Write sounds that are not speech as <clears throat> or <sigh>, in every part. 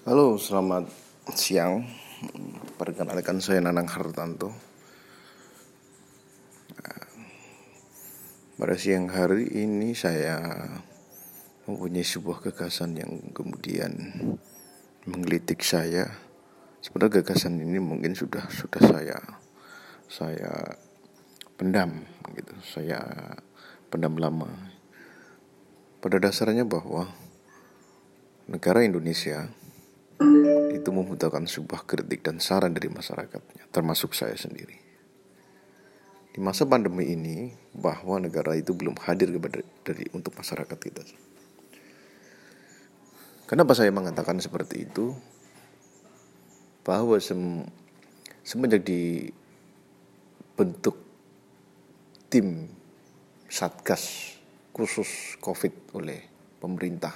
Halo, selamat siang. Perkenalkan saya Nanang Hartanto. Pada siang hari ini saya mempunyai sebuah gagasan yang kemudian menggelitik saya. Sebenarnya gagasan ini mungkin sudah sudah saya saya pendam gitu. Saya pendam lama. Pada dasarnya bahwa negara Indonesia itu membutuhkan sebuah kritik dan saran dari masyarakatnya, termasuk saya sendiri. Di masa pandemi ini, bahwa negara itu belum hadir kepada dari untuk masyarakat kita. Kenapa saya mengatakan seperti itu? Bahwa sem semenjak dibentuk tim satgas khusus COVID oleh pemerintah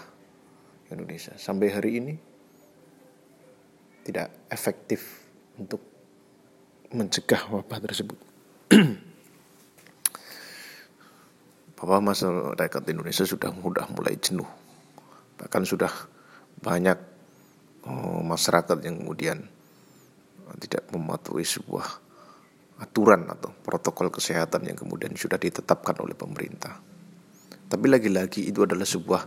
Indonesia sampai hari ini tidak efektif untuk mencegah wabah tersebut. <clears throat> Bahwa masyarakat Indonesia sudah mudah mulai jenuh, bahkan sudah banyak oh, masyarakat yang kemudian tidak mematuhi sebuah aturan atau protokol kesehatan yang kemudian sudah ditetapkan oleh pemerintah. Tapi lagi-lagi itu adalah sebuah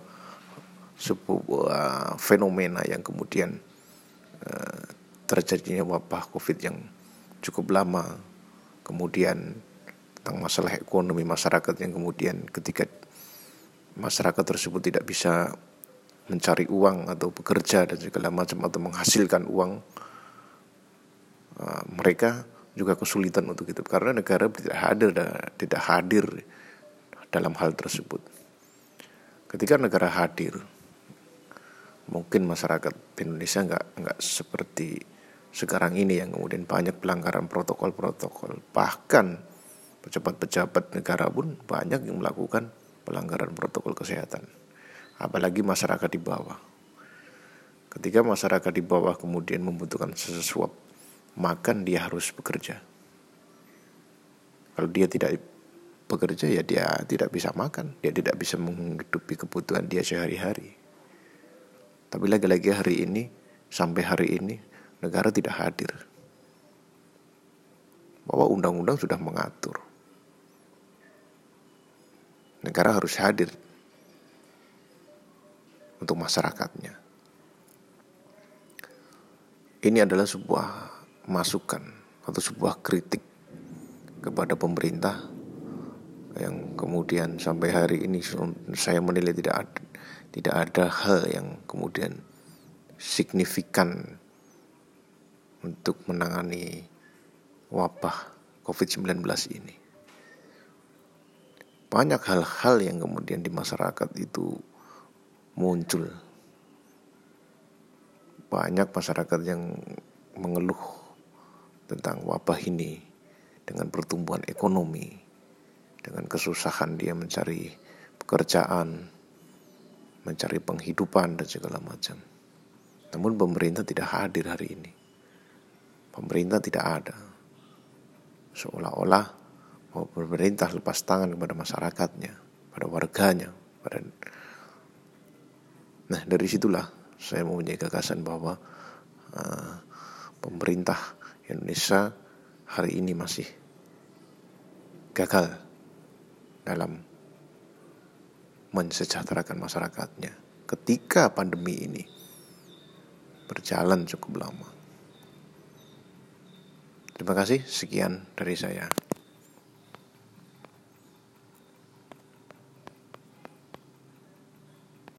sebuah fenomena yang kemudian Eh, terjadinya wabah COVID yang cukup lama, kemudian tentang masalah ekonomi masyarakat yang kemudian ketika masyarakat tersebut tidak bisa mencari uang atau bekerja dan segala macam atau menghasilkan uang, uh, mereka juga kesulitan untuk itu karena negara tidak hadir tidak hadir dalam hal tersebut. Ketika negara hadir, mungkin masyarakat Indonesia nggak nggak seperti sekarang ini yang kemudian banyak pelanggaran protokol-protokol. Bahkan pejabat-pejabat negara pun banyak yang melakukan pelanggaran protokol kesehatan apalagi masyarakat di bawah. Ketika masyarakat di bawah kemudian membutuhkan sesuap makan dia harus bekerja. Kalau dia tidak bekerja ya dia tidak bisa makan. Dia tidak bisa menghidupi kebutuhan dia sehari-hari tapi lagi-lagi hari ini, sampai hari ini, negara tidak hadir. Bahwa undang-undang sudah mengatur. Negara harus hadir untuk masyarakatnya. Ini adalah sebuah masukan atau sebuah kritik kepada pemerintah yang kemudian sampai hari ini saya menilai tidak ada tidak ada hal yang kemudian signifikan untuk menangani wabah COVID-19 ini. Banyak hal-hal yang kemudian di masyarakat itu muncul. Banyak masyarakat yang mengeluh tentang wabah ini dengan pertumbuhan ekonomi, dengan kesusahan dia mencari pekerjaan, mencari penghidupan dan segala macam. Namun pemerintah tidak hadir hari ini. Pemerintah tidak ada. Seolah-olah pemerintah lepas tangan kepada masyarakatnya, pada warganya, pada Nah, dari situlah saya mempunyai gagasan bahwa uh, pemerintah Indonesia hari ini masih gagal dalam mensejahterakan masyarakatnya ketika pandemi ini berjalan cukup lama. Terima kasih, sekian dari saya.